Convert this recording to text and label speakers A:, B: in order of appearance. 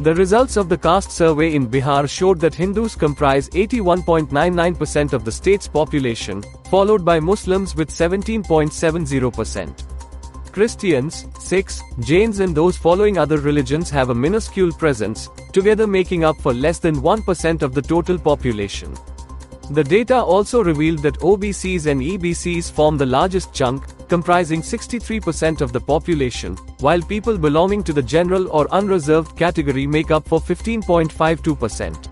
A: The results of the caste survey in Bihar showed that Hindus comprise 81.99% of the state's population, followed by Muslims with 17.70%. Christians, Sikhs, Jains and those following other religions have a minuscule presence, together making up for less than 1% of the total population. The data also revealed that OBCs and EBCs form the largest chunk, comprising 63% of the population, while people belonging to the general or unreserved category make up for 15.52%.